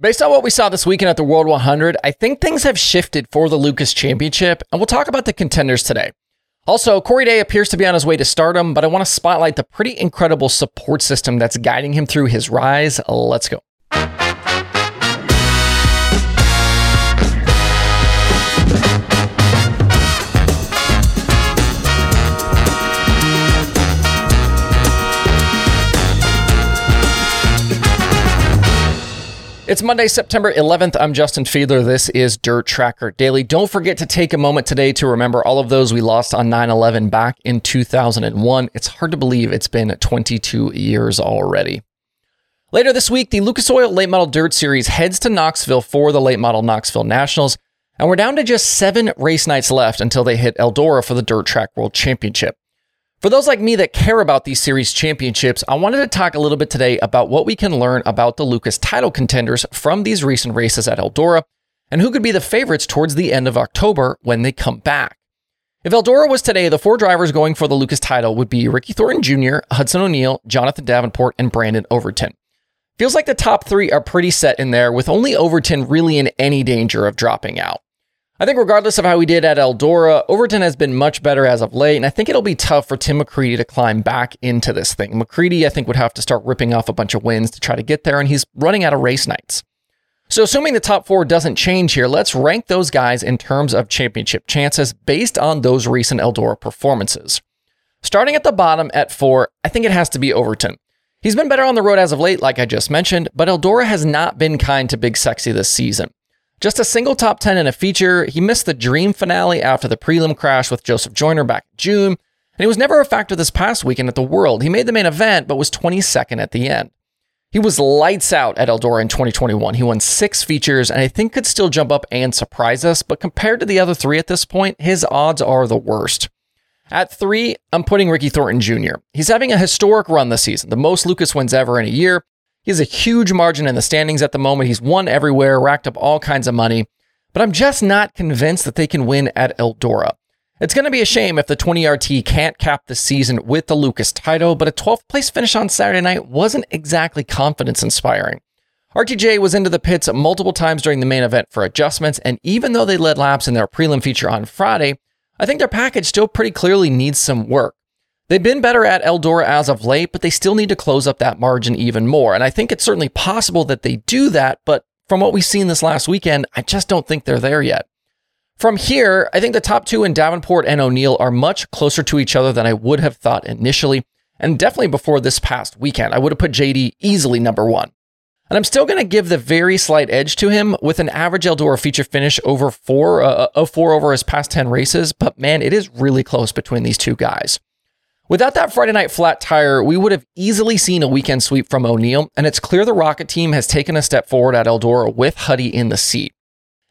Based on what we saw this weekend at the World 100, I think things have shifted for the Lucas Championship, and we'll talk about the contenders today. Also, Corey Day appears to be on his way to stardom, but I want to spotlight the pretty incredible support system that's guiding him through his rise. Let's go. It's Monday, September 11th. I'm Justin Fiedler. This is Dirt Tracker Daily. Don't forget to take a moment today to remember all of those we lost on 9 11 back in 2001. It's hard to believe it's been 22 years already. Later this week, the Lucas Oil Late Model Dirt Series heads to Knoxville for the Late Model Knoxville Nationals, and we're down to just seven race nights left until they hit Eldora for the Dirt Track World Championship. For those like me that care about these series championships, I wanted to talk a little bit today about what we can learn about the Lucas title contenders from these recent races at Eldora and who could be the favorites towards the end of October when they come back. If Eldora was today, the four drivers going for the Lucas title would be Ricky Thornton Jr., Hudson O'Neal, Jonathan Davenport, and Brandon Overton. Feels like the top three are pretty set in there, with only Overton really in any danger of dropping out. I think regardless of how he did at Eldora, Overton has been much better as of late, and I think it'll be tough for Tim McCreadie to climb back into this thing. McCreadie, I think, would have to start ripping off a bunch of wins to try to get there, and he's running out of race nights. So, assuming the top four doesn't change here, let's rank those guys in terms of championship chances based on those recent Eldora performances. Starting at the bottom at four, I think it has to be Overton. He's been better on the road as of late, like I just mentioned, but Eldora has not been kind to Big Sexy this season. Just a single top 10 in a feature, he missed the dream finale after the prelim crash with Joseph Joiner back in June, and he was never a factor this past weekend at the World. He made the main event, but was 22nd at the end. He was lights out at Eldora in 2021. He won six features and I think could still jump up and surprise us, but compared to the other three at this point, his odds are the worst. At three, I'm putting Ricky Thornton Jr. He's having a historic run this season, the most Lucas wins ever in a year, he has a huge margin in the standings at the moment. He's won everywhere, racked up all kinds of money, but I'm just not convinced that they can win at Eldora. It's going to be a shame if the 20RT can't cap the season with the Lucas title, but a 12th place finish on Saturday night wasn't exactly confidence inspiring. RTJ was into the pits multiple times during the main event for adjustments, and even though they led laps in their prelim feature on Friday, I think their package still pretty clearly needs some work. They've been better at Eldora as of late, but they still need to close up that margin even more. And I think it's certainly possible that they do that, but from what we've seen this last weekend, I just don't think they're there yet. From here, I think the top two in Davenport and O'Neal are much closer to each other than I would have thought initially, and definitely before this past weekend. I would have put JD easily number one. And I'm still going to give the very slight edge to him with an average Eldora feature finish over four, uh, of four over his past 10 races, but man, it is really close between these two guys. Without that Friday night flat tire, we would have easily seen a weekend sweep from O'Neal, and it's clear the Rocket team has taken a step forward at Eldora with Huddy in the seat.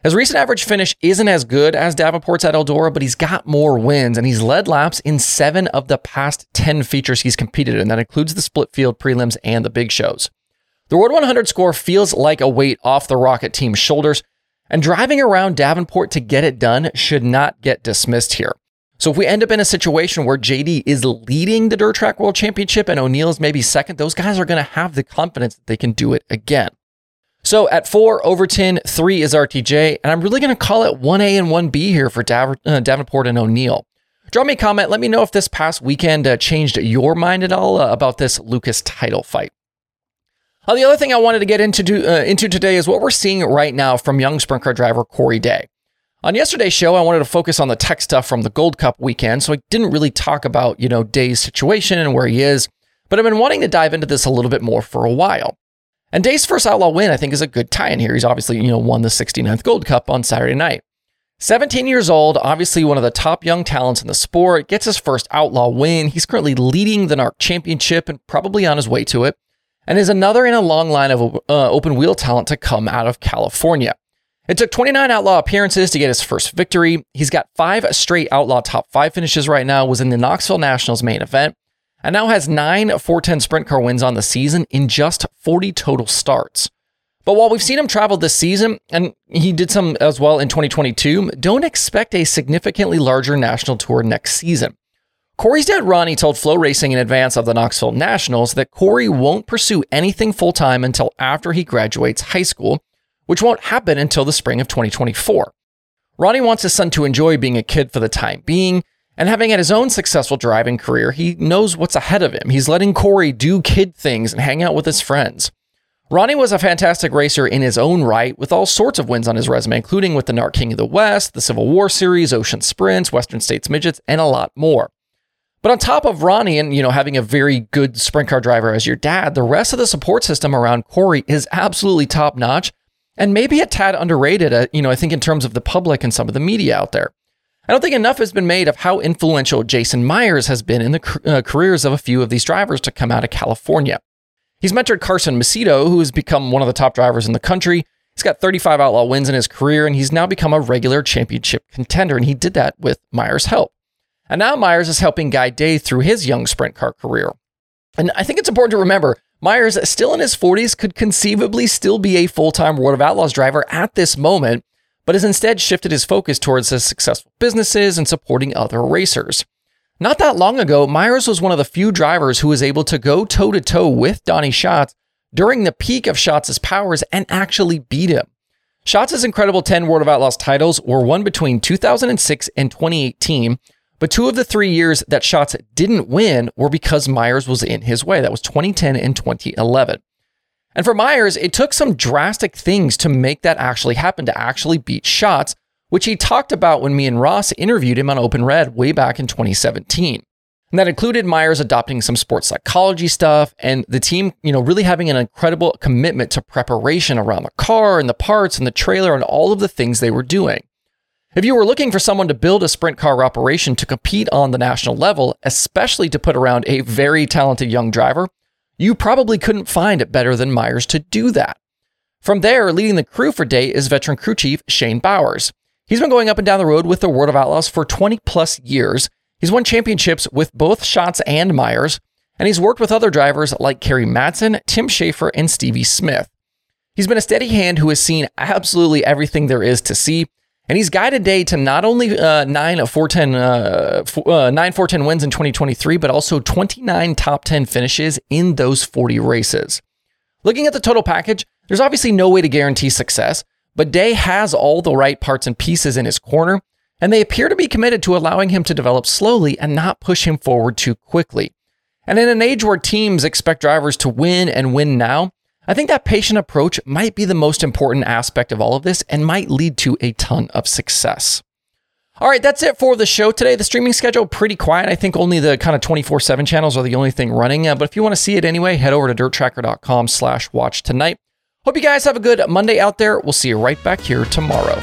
His recent average finish isn't as good as Davenport's at Eldora, but he's got more wins, and he's led laps in seven of the past 10 features he's competed in. That includes the split field prelims and the big shows. The World 100 score feels like a weight off the Rocket team's shoulders, and driving around Davenport to get it done should not get dismissed here. So if we end up in a situation where JD is leading the Dirt Track World Championship and O'Neal is maybe second, those guys are going to have the confidence that they can do it again. So at four, Overton, three is RTJ, and I'm really going to call it 1A and 1B here for Dav- uh, Davenport and O'Neal. Drop me a comment. Let me know if this past weekend uh, changed your mind at all uh, about this Lucas title fight. Uh, the other thing I wanted to get into, uh, into today is what we're seeing right now from young sprint car driver Corey Day. On yesterday's show, I wanted to focus on the tech stuff from the Gold Cup weekend, so I didn't really talk about, you know, Day's situation and where he is, but I've been wanting to dive into this a little bit more for a while. And Day's first outlaw win, I think, is a good tie in here. He's obviously, you know, won the 69th Gold Cup on Saturday night. 17 years old, obviously one of the top young talents in the sport, gets his first outlaw win. He's currently leading the NARC championship and probably on his way to it, and is another in a long line of uh, open wheel talent to come out of California. It took 29 outlaw appearances to get his first victory. He's got five straight outlaw top five finishes right now, was in the Knoxville Nationals main event, and now has nine 410 sprint car wins on the season in just 40 total starts. But while we've seen him travel this season, and he did some as well in 2022, don't expect a significantly larger national tour next season. Corey's dad Ronnie told FloRacing in advance of the Knoxville Nationals that Corey won't pursue anything full time until after he graduates high school, which won't happen until the spring of 2024. Ronnie wants his son to enjoy being a kid for the time being, and having had his own successful driving career, he knows what's ahead of him. He's letting Corey do kid things and hang out with his friends. Ronnie was a fantastic racer in his own right, with all sorts of wins on his resume, including with the NARC King of the West, the Civil War Series, Ocean Sprints, Western States Midgets, and a lot more. But on top of Ronnie and you know having a very good sprint car driver as your dad, the rest of the support system around Corey is absolutely top notch, and maybe a tad underrated. Uh, you know, I think in terms of the public and some of the media out there. I don't think enough has been made of how influential Jason Meyers has been in the uh, careers of a few of these drivers to come out of California. He's mentored Carson Macedo, who has become one of the top drivers in the country. He's got 35 outlaw wins in his career, and he's now become a regular championship contender, and he did that with Meyers' help. And now Meyers is helping guide Day through his young sprint car career. And I think it's important to remember Meyers, still in his 40s, could conceivably still be a full time World of Outlaws driver at this moment, but has instead shifted his focus towards his successful businesses and supporting other racers. Not that long ago, Meyers was one of the few drivers who was able to go toe to toe with Donnie Schatz during the peak of Schatz's powers and actually beat him. Schatz's incredible 10 World of Outlaws titles were won between 2006 and 2018, but two of the three years that Schatz didn't win were because Meyers was in his way. That was 2010 and 2011. And for Meyers, it took some drastic things to make that actually happen, to actually beat Schatz, which he talked about when me and Ross interviewed him on Open Red way back in 2017. And that included Meyers adopting some sports psychology stuff and the team, you know, really having an incredible commitment to preparation around the car and the parts and the trailer and all of the things they were doing. If you were looking for someone to build a sprint car operation to compete on the national level, especially to put around a very talented young driver, you probably couldn't find it better than Meyers to do that. From there, leading the crew for day is veteran crew chief Shane Bowers. He's been going up and down the road with the World of Outlaws for 20 plus years. He's won championships with both Schatz and Meyers, and he's worked with other drivers like Kerry Madsen, Tim Shaffer, and Stevie Smith. He's been a steady hand who has seen absolutely everything there is to see, and he's guided Day to not only uh, nine of 410, uh, uh, nine 410 wins in 2023, but also 29 top 10 finishes in those 40 races. Looking at the total package, there's obviously no way to guarantee success, but Day has all the right parts and pieces in his corner, and they appear to be committed to allowing him to develop slowly and not push him forward too quickly. And in an age where teams expect drivers to win and win now, I think that patient approach might be the most important aspect of all of this and might lead to a ton of success. All right, that's it for the show today. The streaming schedule pretty quiet. I think only the kind of 24/7 channels are the only thing running. Uh, but if you want to see it anyway, head over to dirttracker.com/watch tonight. Hope you guys have a good Monday out there. We'll see you right back here tomorrow.